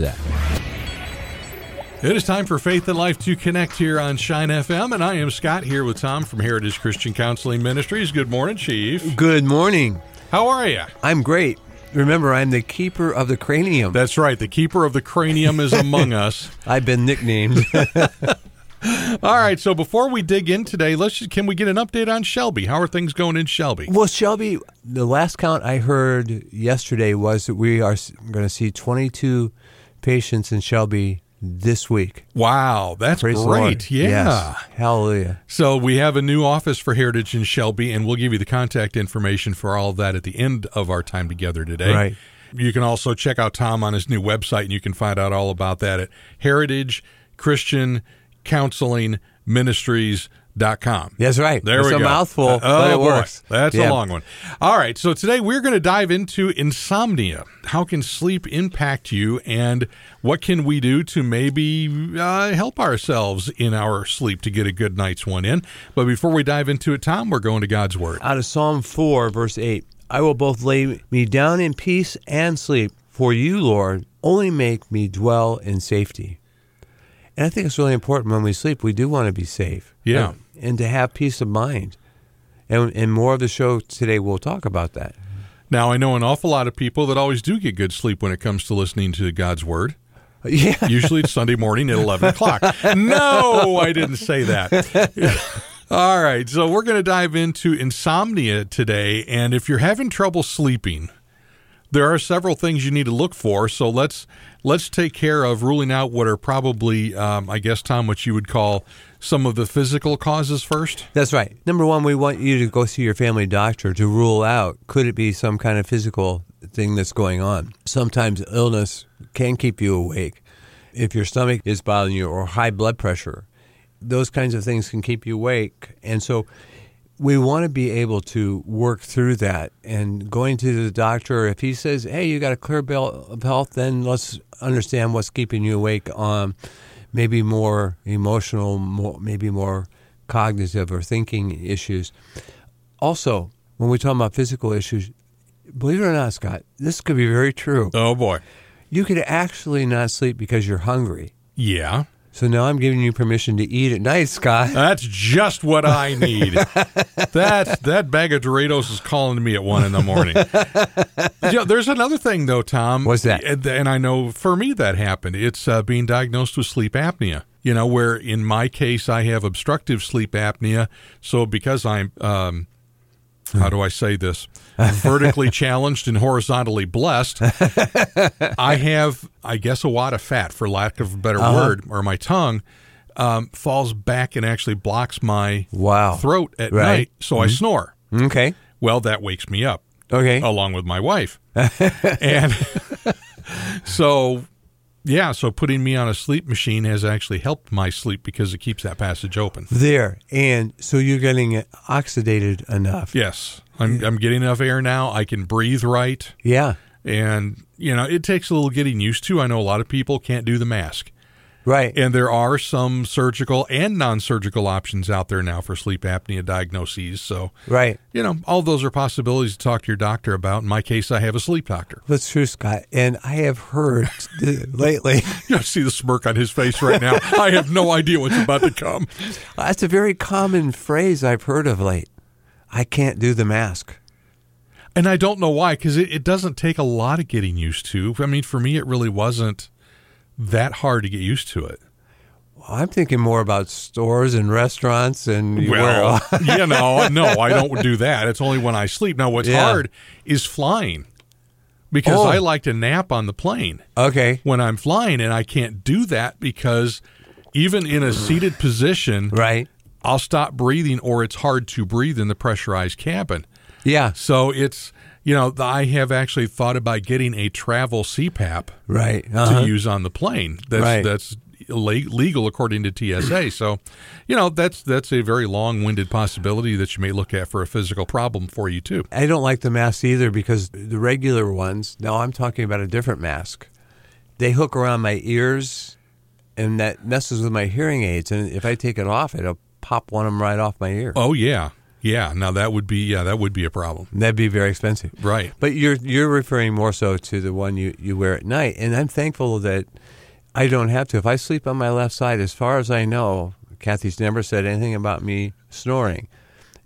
that. It is time for Faith and Life to connect here on Shine FM, and I am Scott here with Tom from Heritage Christian Counseling Ministries. Good morning, Chief. Good morning. How are you? I'm great. Remember, I'm the keeper of the cranium. That's right. The keeper of the cranium is among us. I've been nicknamed. All right. So before we dig in today, let's just, can we get an update on Shelby? How are things going in Shelby? well, Shelby, the last count I heard yesterday was that we are going to see 22 patients in Shelby this week. Wow, that's Praise great. Yeah. Yes. Hallelujah. So we have a new office for Heritage in Shelby, and we'll give you the contact information for all of that at the end of our time together today. Right. You can also check out Tom on his new website, and you can find out all about that at Heritage Christian Counseling Ministries. Dot com. That's right. There It's we a go. mouthful, Uh, but oh, it boy. works. That's a long one. All right. So today we're going to dive into insomnia. How can sleep impact you, and what can we do to maybe uh, help ourselves in our sleep to get a good night's one in? But before we dive into it, Tom, we're going to God's Word. Out of Psalm 4, verse 8 I will both lay me down in peace and sleep, for you, Lord, only make me dwell in safety. And I think it's really important when we sleep, we do want to be safe. Yeah. And, and to have peace of mind. And, and more of the show today, we'll talk about that. Now, I know an awful lot of people that always do get good sleep when it comes to listening to God's Word. Uh, yeah. Usually it's Sunday morning at 11 o'clock. No, I didn't say that. All right, so we're going to dive into insomnia today. And if you're having trouble sleeping, there are several things you need to look for. So let's let's take care of ruling out what are probably, um, I guess, Tom, what you would call some of the physical causes first. That's right. Number one, we want you to go see your family doctor to rule out could it be some kind of physical thing that's going on. Sometimes illness can keep you awake. If your stomach is bothering you or high blood pressure, those kinds of things can keep you awake. And so we want to be able to work through that. And going to the doctor if he says hey you got a clear bill of health then let's understand what's keeping you awake um, maybe more emotional more, maybe more cognitive or thinking issues. Also when we talk about physical issues believe it or not scott this could be very true. Oh boy, you could actually not sleep because you're hungry. Yeah, so now i'm giving you permission to eat at night scott that's just what I need. that that bag of Doritos is calling to me at one in the morning. You know, there's another thing though, Tom. What's that? And, and I know for me that happened. It's uh, being diagnosed with sleep apnea. You know, where in my case I have obstructive sleep apnea. So because I'm um, how do I say this? Vertically challenged and horizontally blessed. I have, I guess, a wad of fat, for lack of a better Uh-huh. word, or my tongue um, falls back and actually blocks my Wow. throat at Right. night, so I snore. okay Well, that wakes me up okay along with my wife. and so, yeah, so putting me on a sleep machine has actually helped my sleep because it keeps that passage open. There. And so you're getting oxidated enough. Yes, I'm, I'm getting enough air now. I can breathe right. Yeah. And, you know, it takes a little getting used to. I know a lot of people can't do the mask. Right. And there are some surgical and non surgical options out there now for sleep apnea diagnoses. So, right. you know, all those are possibilities to talk to your doctor about. In my case, I have a sleep doctor. That's true, Scott. And I have heard lately, You see the smirk on his face right now. I have no idea what's about to come. that's a very common phrase I've heard of late. I can't do the mask. And I don't know why, because it, it doesn't take a lot of getting used to. I mean, for me, it really wasn't that hard to get used to it. I'm thinking more about stores and restaurants and you Well, you know, no, I don't do that. It's only when I sleep. Now, what's Yeah. hard is flying because Oh. I like to nap on the plane okay, when I'm flying, and I can't do that because even in a seated position, right? I'll stop breathing or it's hard to breathe in the pressurized cabin. Yeah, So it's, you know, I have actually thought about getting a travel CPAP right. Uh-huh. to use on the plane. That's Right. that's legal according to TSA. so, you know, that's that's a very long-winded possibility that you may look at for a physical problem for you too. I don't like the masks either because the regular ones. Now I'm talking about a different mask. They hook around my ears, and that messes with my hearing aids. And if I take it off, it'll pop one of them right off my ear. Oh yeah. Yeah, now that would be yeah, that would be a problem. That'd be very expensive. Right. But you're you're referring more so to the one you, you wear at night, and I'm thankful that I don't have to. If I sleep on my left side, as far as I know, Kathy's never said anything about me snoring,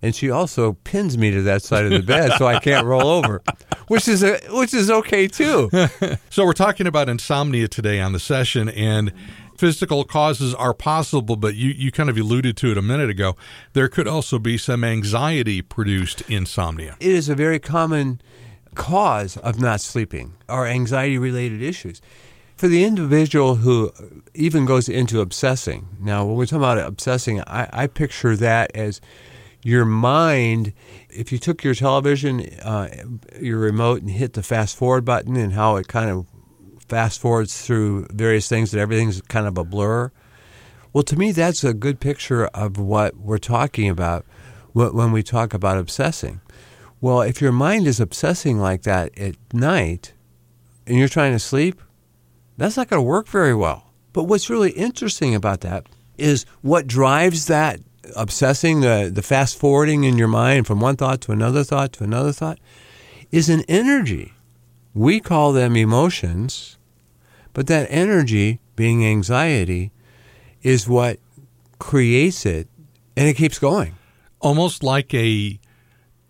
and she also pins me to that side of the bed so I can't roll over, which is a, which is okay too. So we're talking about insomnia today on the session and physical causes are possible, but you, you kind of alluded to it a minute ago. There could also be some anxiety produced insomnia. It is a very common cause of not sleeping or anxiety related issues. For the individual who even goes into obsessing, now when we talk about obsessing, I, I picture that as your mind. If you took your television, uh, your remote, and hit the fast forward button, and how it kind of fast forwards through various things, that everything's kind of a blur. Well, to me, that's a good picture of what we're talking about when we talk about obsessing. Well, if your mind is obsessing like that at night and you're trying to sleep, that's not going to work very well. But what's really interesting about that is what drives that obsessing, the, the fast forwarding in your mind from one thought to another thought to another thought, is an energy. We call them emotions, but that energy, being anxiety, is what creates it and it keeps going. Almost like a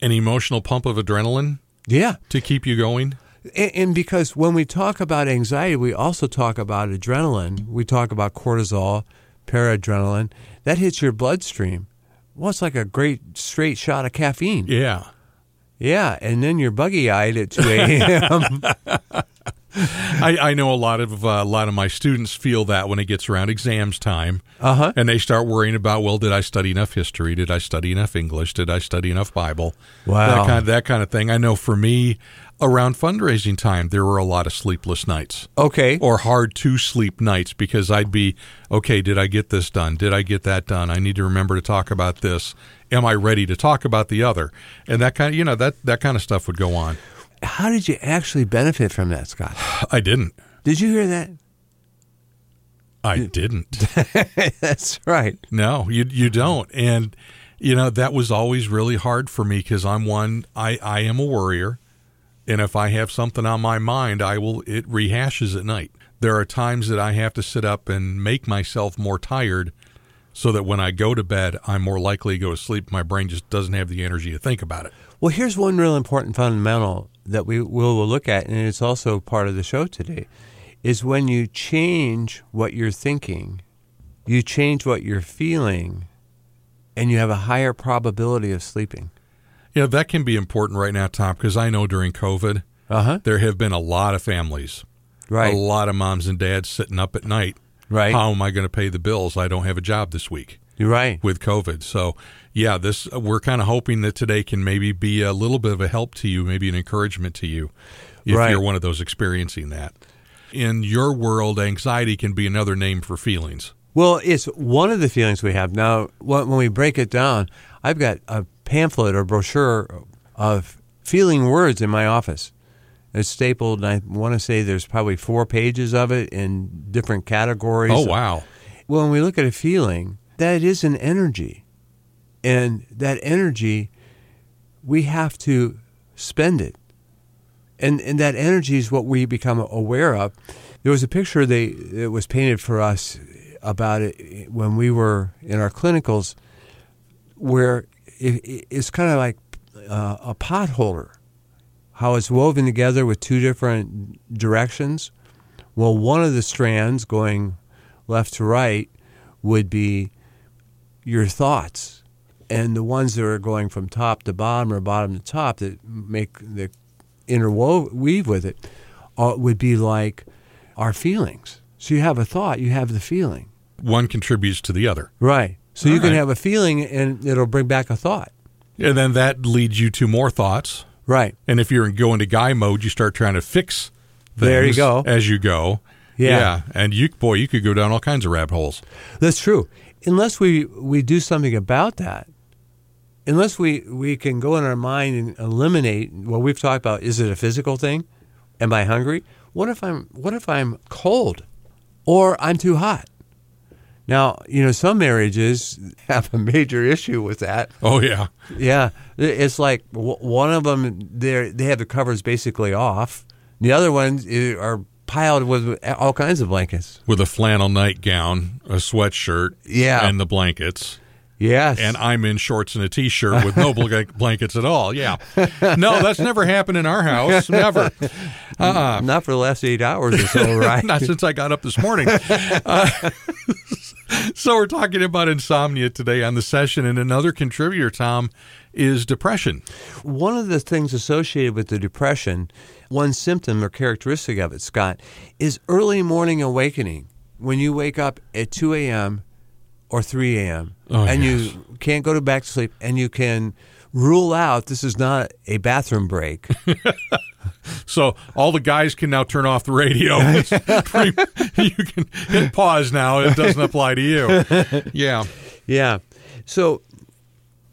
an emotional pump of adrenaline Yeah. to keep you going. And, and because when we talk about anxiety, we also talk about adrenaline. We talk about cortisol, paradrenaline. That hits your bloodstream. Well, it's like a great straight shot of caffeine. Yeah. Yeah, and then you're buggy eyed at 2 a.m. I, I know a lot of uh, a lot of my students feel that when it gets around exams time, Uh-huh. and they start worrying about, well, did I study enough history? Did I study enough English? Did I study enough Bible? Wow. that kind that kind of thing. I know for me, around fundraising time, there were a lot of sleepless nights okay. or hard to sleep nights because I'd be, okay, did I get this done? Did I get that done? I need to remember to talk about this. Am I ready to talk about the other? And that kind of, you know, that that kind of stuff would go on. How did you actually benefit from that, Scott? I didn't. Did you hear that? I didn't. That's right. No, you you don't. And you know that was always really hard for me because I'm one. I I am a worrier, and if I have something on my mind, I will. It rehashes at night. There are times that I have to sit up and make myself more tired, so that when I go to bed, I'm more likely to go to sleep. My brain just doesn't have the energy to think about it. Well, here's one real important fundamental that we will will look at, and it's also part of the show today, is when you change what you're thinking, you change what you're feeling, and you have a higher probability of sleeping. Yeah, that can be important right now, Tom, because I know during COVID Uh huh. there have been a lot of families, Right. a lot of moms and dads sitting up at night. Right. How am I going to pay the bills? I don't have a job this week. You're right. with COVID. So, yeah, this we're kind of hoping that today can maybe be a little bit of a help to you, maybe an encouragement to you if Right. you're one of those experiencing that. In your world, anxiety can be another name for feelings. Well, it's one of the feelings we have. Now, when when we break it down, I've got a pamphlet or brochure of feeling words in my office. It's stapled, and I want to say there's probably four pages of it in different categories. Oh, wow. Well, when we look at a feeling, that is an energy. And that energy, we have to spend it. And, and that energy is what we become aware of. There was a picture they it was painted for us about it when we were in our clinicals, where it, it- it's kind of like uh, a pot holder, how it's woven together with two different directions. Well, one of the strands going left to right would be your thoughts, and the ones that are going from top to bottom or bottom to top that make the interweave with it uh, would be like our feelings. So you have a thought, you have the feeling. One contributes to the other. Right. So All you can have a feeling and it'll bring back a thought. And then that leads you to more thoughts. Right. And if you're going to guy mode, you start trying to fix things There you go. as you go. Yeah. And you, boy, you could go down all kinds of rabbit holes. That's true. Unless we, we do something about that, unless we, we can go in our mind and eliminate what we've talked about, is it a physical thing? Am I hungry? What if I'm what if I'm cold or I'm too hot? Now, you know, some marriages have a major issue with that. Oh, yeah. Yeah, it's like one of them they they have the covers basically off. The other ones are piled with all kinds of blankets. With a flannel nightgown, a sweatshirt, Yeah. and the blankets. Yes, And I'm in shorts and a t-shirt with no bl- blankets at all. Yeah. No, that's never happened in our house. Never. Uh-uh. not for the last eight hours or so, right? Not since I got up this morning. Uh, so we're talking about insomnia today on the session, and another contributor, Tom, is depression. One of the things associated with the depression, one symptom or characteristic of it, Scott, is early morning awakening. When you wake up at 2 a.m. or 3 a.m. Oh, and yes. you can't go to back to sleep and you can rule out this is not a bathroom break. So all the guys can now turn off the radio. You can hit pause now. It doesn't apply to you. Yeah. Yeah. So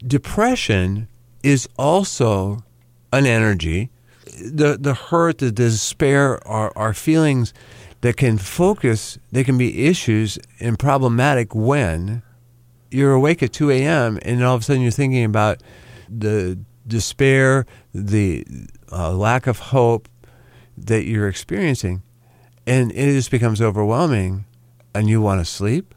depression is also an energy. The the hurt, the despair are, are feelings that can focus, they can be issues and problematic when you're awake at 2 a.m. and all of a sudden you're thinking about the despair, the uh, lack of hope that you're experiencing. And it just becomes overwhelming and you want to sleep.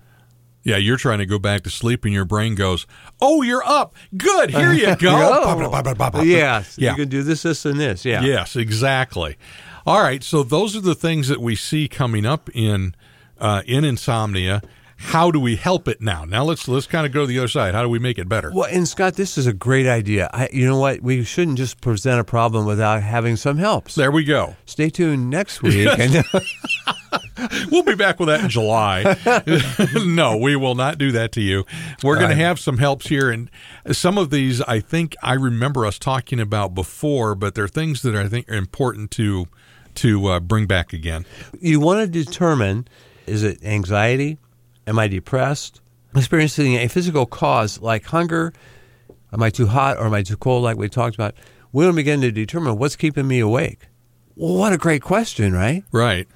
Yeah, you're trying to go back to sleep, and your brain goes, "Oh, you're up. Good. Here you go." Yes, Yeah. you can do this, this, and this. Yeah. Yes, exactly. All right, so those are the things that we see coming up in uh, in insomnia. How do we help it now? Now let's let's kind of go to the other side. How do we make it better? Well, and Scott, this is a great idea. I, you know what? We shouldn't just present a problem without having some helps. There we go. Stay tuned next week. and, We'll be back with that in July. no, we will not do that to you. We're going to have some helps here, and some of these I think I remember us talking about before, but they're things that I think are important to to uh, bring back again. you want to determine is it anxiety? Am I depressed? Experiencing a physical cause like hunger? Am I too hot or am I too cold, like we talked about? We to begin to determine what's keeping me awake. Well, what a great question, right? Right.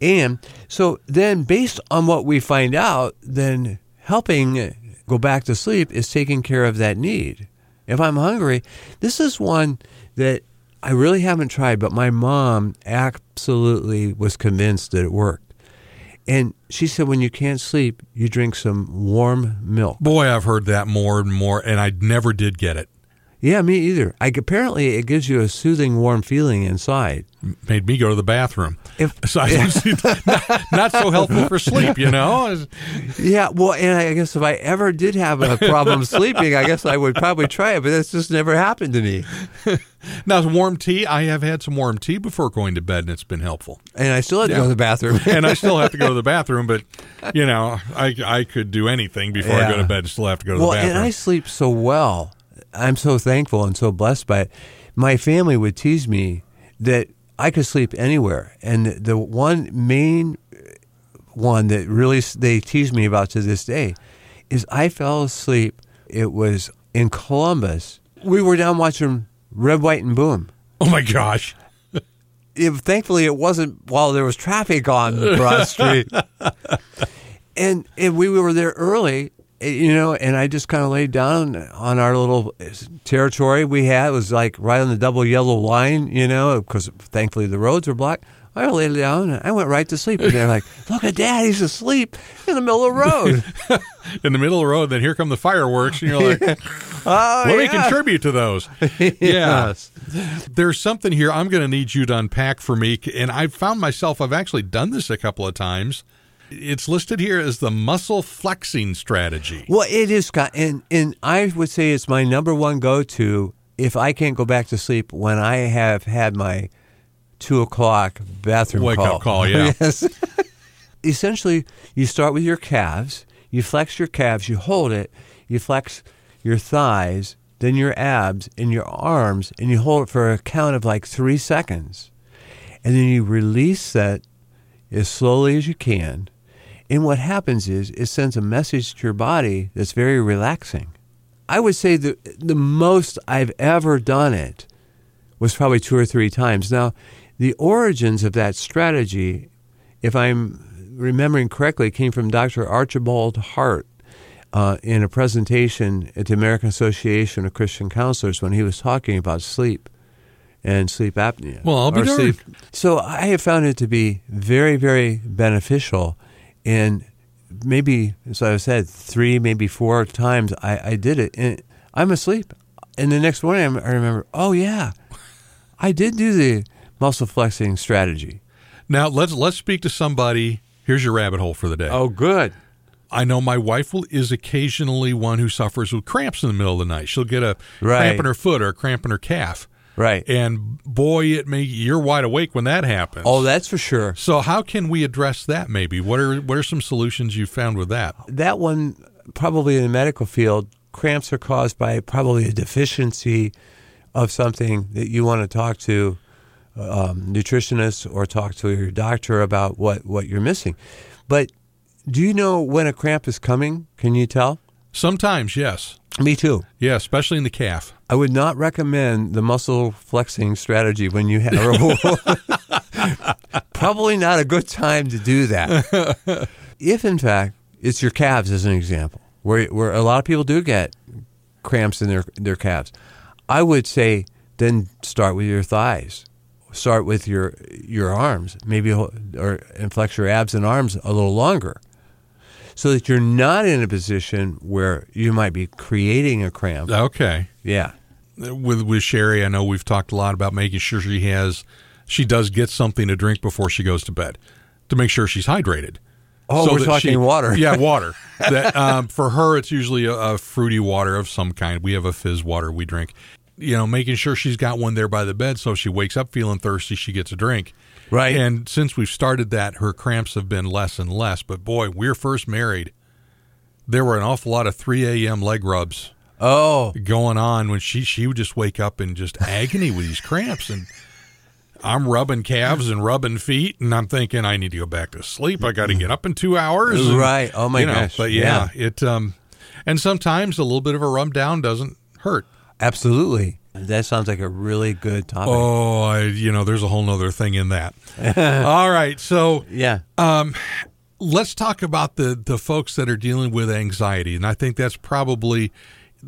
And so then, based on what we find out, then helping go back to sleep is taking care of that need. If I'm hungry, this is one that I really haven't tried, but my mom absolutely was convinced that it worked. And she said, when you can't sleep, you drink some warm milk. Boy, I've heard that more and more, and I never did get it. Yeah, me either. I, apparently, it gives you a soothing, warm feeling inside. Made me go to the bathroom. If, So I don't not, not so helpful for sleep, you know. Yeah, well, and I guess if I ever did have a problem sleeping, I guess I would probably try it, but that's just never happened to me. Now, warm tea. I have had some warm tea before going to bed, and it's been helpful. And I still had to go to the bathroom. and I still have to go to the bathroom, but you know, I I could do anything before I go to bed and still have to go to well, the bathroom. and. I sleep so well. I'm so thankful and so blessed by it. My family would tease me that I could sleep anywhere, and the one main one that really they tease me about to this day is I fell asleep. It was in Columbus. We were down watching Red, White, and Boom. oh my gosh! it, thankfully it wasn't while there was traffic on Broad Street. and and we were there early, Eh, you know, and I just kind of laid down on our little eh, territory we had. It was like right on the double yellow line, you know, because thankfully the roads were blocked. I laid down and I went right to sleep. And they're like, "Look at Dad, he's asleep in the middle of the road." In the middle of the road, then here come the fireworks, and you're like, oh, "Let me oh, contribute to those." Yeah, there's something here I'm going to need you to unpack for me, and I've found myself I've actually done this a couple of times. It's listed here as the muscle flexing strategy. Well, it is, Scott, and and I would say it's my number one go-to if I can't go back to sleep when I have had my two o'clock bathroom Wake call. up call, yeah. yes. Essentially, you start with your calves. You flex your calves. You hold it. You flex your thighs, then your abs and your arms, and you hold it for a count of like three seconds, and then you release that as slowly as you can. And what happens is it sends a message to your body that's very relaxing. I would say the the most I've ever done it was probably two or three times. Now, the origins of that strategy, if I'm remembering correctly, came from Dr. Archibald Hart uh, in a presentation at the American Association of Christian Counselors when he was talking about sleep and sleep apnea. Well, I'll be darned. So I have found it to be very, very beneficial. And maybe, as I said, three, maybe four times I, I did it. And I'm asleep. And the next morning I'm- I remember, oh, yeah, I did do the muscle flexing strategy. Now let's let's speak to somebody. Here's your rabbit hole for the day. Oh, good. I know my wife will, is occasionally one who suffers with cramps in the middle of the night. She'll get a Right. cramp in her foot or a cramp in her calf. Right. And boy, it may you're wide awake when that happens. Oh, that's for sure. so how can we address that? Maybe what are what are some solutions you found with that? that one probably in the medical field cramps are caused by probably a deficiency of something that you want to talk to um, nutritionist or talk to your doctor about what, what you're missing but do you know when a cramp is coming can you tell Sometimes, yes, me too yeah, especially in the calf. I would not recommend the muscle flexing strategy when you have probably not a good time to do that. if in fact it's your calves as an example, where where a lot of people do get cramps in their their calves, I would say then start with your thighs. Start with your your arms, maybe or and flex your abs and arms a little longer. So that you're not in a position where you might be creating a cramp. Okay. Yeah. With with Sherry, I know we've talked a lot about making sure she has she does get something to drink before she goes to bed to make sure she's hydrated. Oh, so we're talking water. Yeah, water. that um, for her, it's usually a, a fruity water of some kind. We have a fizz water we drink. You know, making sure she's got one there by the bed, so if she wakes up feeling thirsty, she gets a drink. Right. And since we've started that, her cramps have been less and less. But boy, we're first married. There were an awful lot of 3 a.m. leg rubs Oh, going on when she she would just wake up in just agony with these cramps and I'm rubbing calves and rubbing feet and I'm thinking I need to go back to sleep. I got to get up in 2 hours. and, Right. Oh, my you know, gosh. But yeah, it um and sometimes a little bit of a rub down doesn't hurt. absolutely. That sounds like a really good topic. Oh, I, you know, there's a whole nother thing in that. All right, so Yeah. um, let's talk about the the folks that are dealing with anxiety, and I think that's probably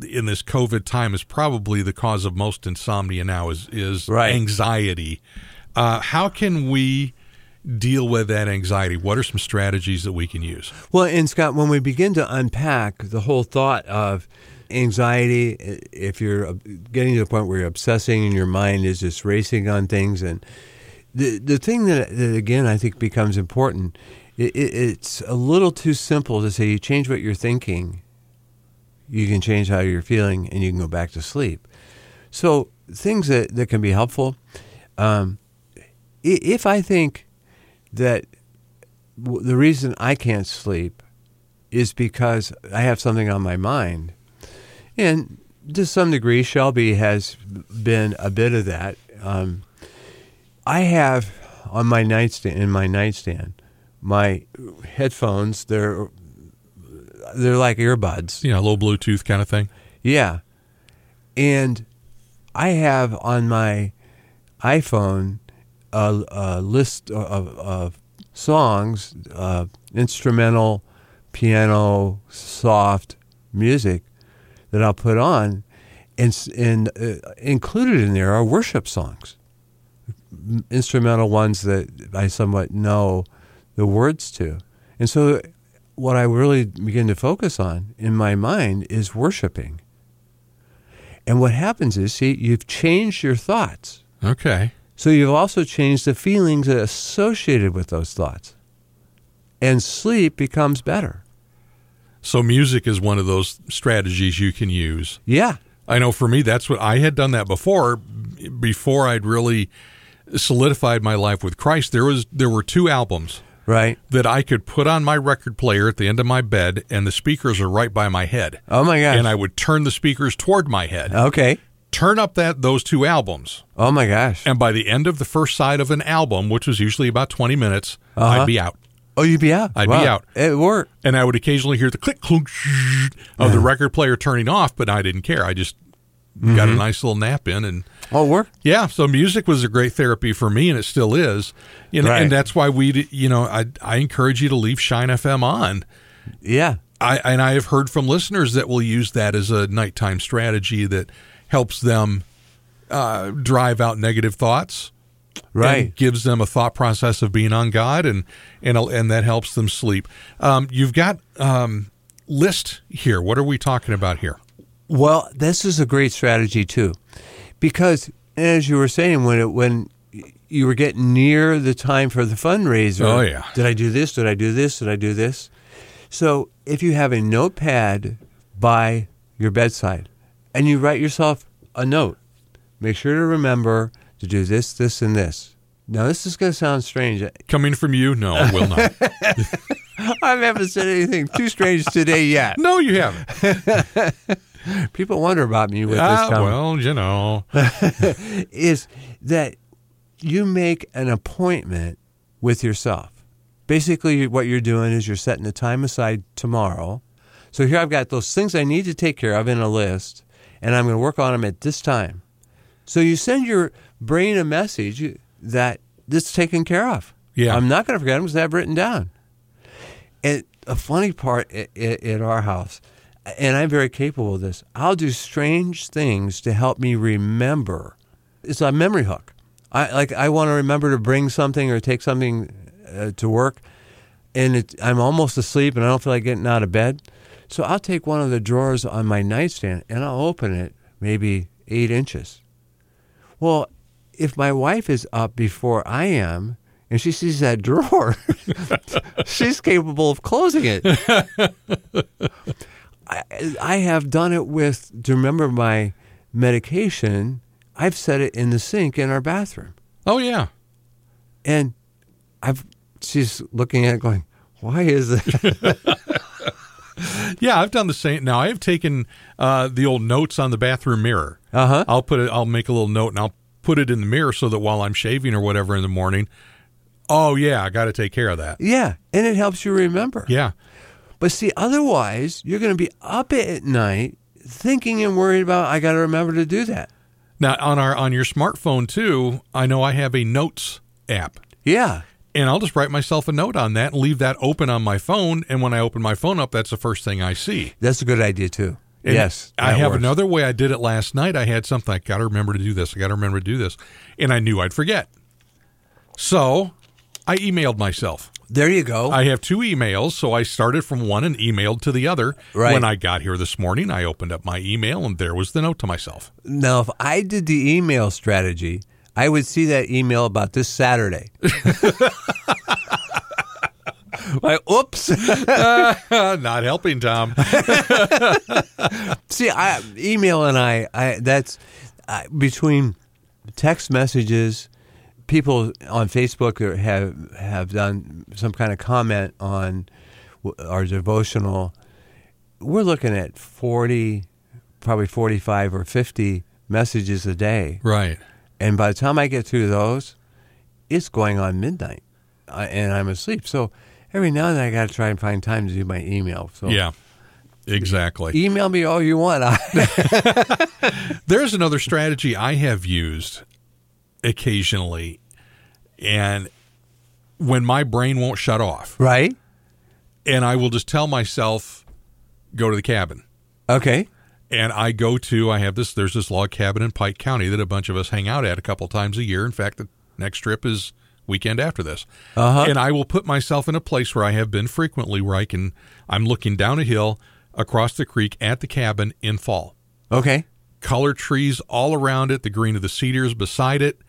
in this COVID time is probably the cause of most insomnia now is is Right. anxiety. Uh, how can we deal with that anxiety? What are some strategies that we can use? Well, and Scott, when we begin to unpack the whole thought of anxiety, if you're getting to the point where you're obsessing and your mind is just racing on things, and the the thing that, that again I think becomes important, it, it's a little too simple to say you change what you're thinking, you can change how you're feeling, and you can go back to sleep. So things that, that can be helpful. Um, if I think that the reason I can't sleep is because I have something on my mind. And to some degree, Shelby has been a bit of that. Um, I have on my nightstand, in my nightstand, my headphones. They're they're like earbuds. You know, low Bluetooth kind of thing. Yeah. And I have on my iPhone a, a list of, of songs, uh, instrumental, piano, soft music that I'll put on. And, and uh, included in there are worship songs, instrumental ones that I somewhat know the words to. And so what I really begin to focus on in my mind is worshiping. And what happens is, see, you've changed your thoughts. Okay. So you've also changed the feelings associated with those thoughts. and sleep becomes better. So music is one of those strategies you can use. Yeah. I know for me, that's what I had done that before. Before I'd really solidified my life with Christ, there was there were two albums Right. that I could put on my record player at the end of my bed, and the speakers are right by my head. Oh my gosh. And I would turn the speakers toward my head, okay. turn up that those two albums, Oh my gosh. and by the end of the first side of an album, which was usually about twenty minutes, Uh-huh. I'd be out. Oh, you'd be out. I'd be out. It worked. And I would occasionally hear the click clunk of the record player turning off, but I didn't care. I just got a Mm-hmm. nice little nap in and Oh, it worked. yeah, so music was a great therapy for me, and it still is. You know, Right. and that's why we, you know, I I encourage you to leave Shine FM on. Yeah. I and I have heard from listeners that will use that as a nighttime strategy that helps them uh, drive out negative thoughts. Right. gives them a thought process of being on God, and and and that helps them sleep. Um, you've got um, list here. What are we talking about here? Well, this is a great strategy too, because as you were saying, when it, when you were getting near the time for the fundraiser, Oh, yeah. did I do this? Did I do this? Did I do this? So if you have a notepad by your bedside, and you write yourself a note, make sure to remember to do this, this, and this. Now, this is going to sound strange. Coming from you? No, it will not. I haven't said anything too strange today yet. no, you haven't. People wonder about me with Ah, this comment. well, you know. is that you make an appointment with yourself. Basically, what you're doing is you're setting the time aside tomorrow. So here I've got those things I need to take care of in a list, and I'm going to work on them at this time. So you send your brain a message that this is taken care of. Yeah. I'm not going to forget them because I have written down. And a funny part in our house, and I'm very capable of this, I'll do strange things to help me remember. It's a memory hook. I like I want to remember to bring something or take something uh, to work, and it, I'm almost asleep and I don't feel like getting out of bed. So I'll take one of the drawers on my nightstand and I'll open it maybe eight inches. Well, if my wife is up before I am and she sees that drawer, she's capable of closing it. I, I have done it with, to remember my medication, I've set it in the sink in our bathroom. Oh yeah. And I've, she's looking at it going, why is that? Yeah, I've done the same. Now I have taken uh, the old notes on the bathroom mirror. Uh huh. I'll put it. I'll make a little note and I'll put it in the mirror so that while I'm shaving or whatever in the morning, oh yeah, I got to take care of that. Yeah. And it helps you remember. Yeah, But see, otherwise, you're going to be up at night thinking and worried about, I got to remember to do that. Now on our on your smartphone too, I know I have a notes app. Yeah. And I'll just write myself a note on that and leave that open on my phone. And when I open my phone up, that's the first thing I see. That's a good idea, too. And yes. I have works. another way I did it last night. I had something I got to remember to do this. I got to remember to do this. And I knew I'd forget. So I emailed myself. There you go. I have two emails, so I started from one and emailed to the other. Right. When I got here this morning, I opened up my email and there was the note to myself. now, if I did the email strategy, I would see that email about this Saturday. like, oops. Not helping, Tom. See, I, email and I, I that's between text messages, people on Facebook have have done some kind of comment on our devotional. We're looking at forty, probably forty-five or fifty messages a day, right. and by the time I get through those, it's going on midnight, I, and I'm asleep. So every now and then I got to try and find time to do my email. So Yeah, exactly. email me all you want. There's another strategy I have used occasionally, and when my brain won't shut off, right? and I will just tell myself, go to the cabin. Okay. And I go to, I have this, there's this log cabin in Pike County that a bunch of us hang out at a couple times a year. In fact, the next trip is weekend after this. Uh-huh. And I will put myself in a place where I have been frequently where I can, I'm looking down a hill across the creek at the cabin in fall. Okay. Color trees all around it, the green of the cedars beside it.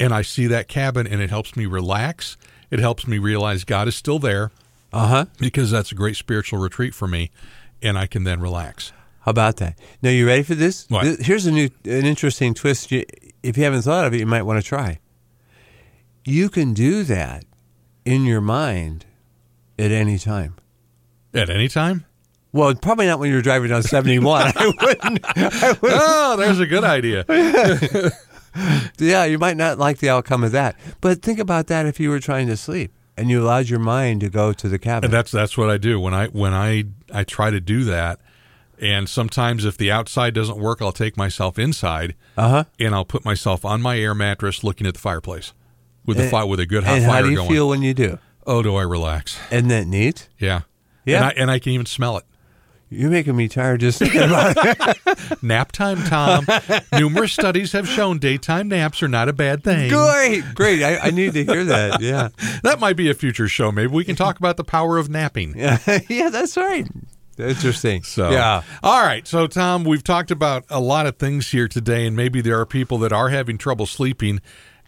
And I see that cabin and it helps me relax. It helps me realize God is still there. Uh huh. because that's a great spiritual retreat for me, and I can then relax. How about that? Now, you ready for this? What? Here's a new, an interesting twist. You, if you haven't thought of it, you might want to try. You can do that in your mind at any time. At any time? Well, probably not when you're driving down 71. I wouldn't. I wouldn't. Oh, there's a good idea. Yeah, you might not like the outcome of that. But think about that if you were trying to sleep and you allowed your mind to go to the cabin. And that's that's what I do when I when I I try to do that. And sometimes if the outside doesn't work, I'll take myself inside Uh huh. and I'll put myself on my air mattress, looking at the fireplace with the fire with a good hot And fire how do you going. feel when you do? oh, do I relax? Isn't that neat? Yeah, Yeah. And I, and I can even smell it. You're making me tired just thinking about it. Nap time, Tom. Numerous studies have shown daytime naps are not a bad thing. Great, great. I, I need to hear that. Yeah. That might be a future show. Maybe we can talk about the power of napping. Yeah, yeah, that's right. Interesting. So, yeah. All right. So, Tom, we've talked about a lot of things here today, and maybe there are people that are having trouble sleeping,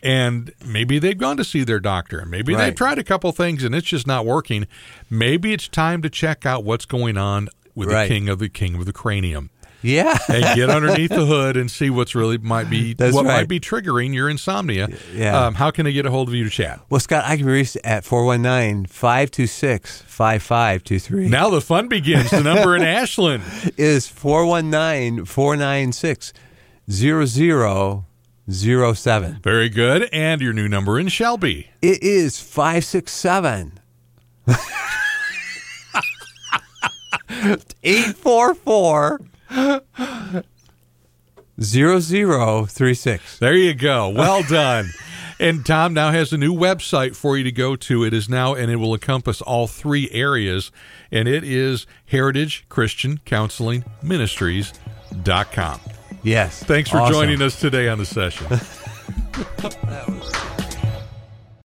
and maybe they've gone to see their doctor, and maybe Right. they've tried a couple things and it's just not working. Maybe it's time to check out what's going on with Right. the king of the king of the cranium. Yeah. and get underneath the hood and see what's really might be That's what right. might be triggering your insomnia. Yeah. Um, how can I get a hold of you to chat? Well, Scott, I can be reached at 419 526 5523. Now the fun begins. The number in Ashland. is 419 496 0007. Very good. And your new number in Shelby. It is 567 844 0036. There you go. Well done. and Tom now has a new website for you to go to. It is now, and it will encompass all three areas, and it is Heritage Christian Counseling Ministries.com. Yes. Thanks for Awesome. joining us today on the session. That was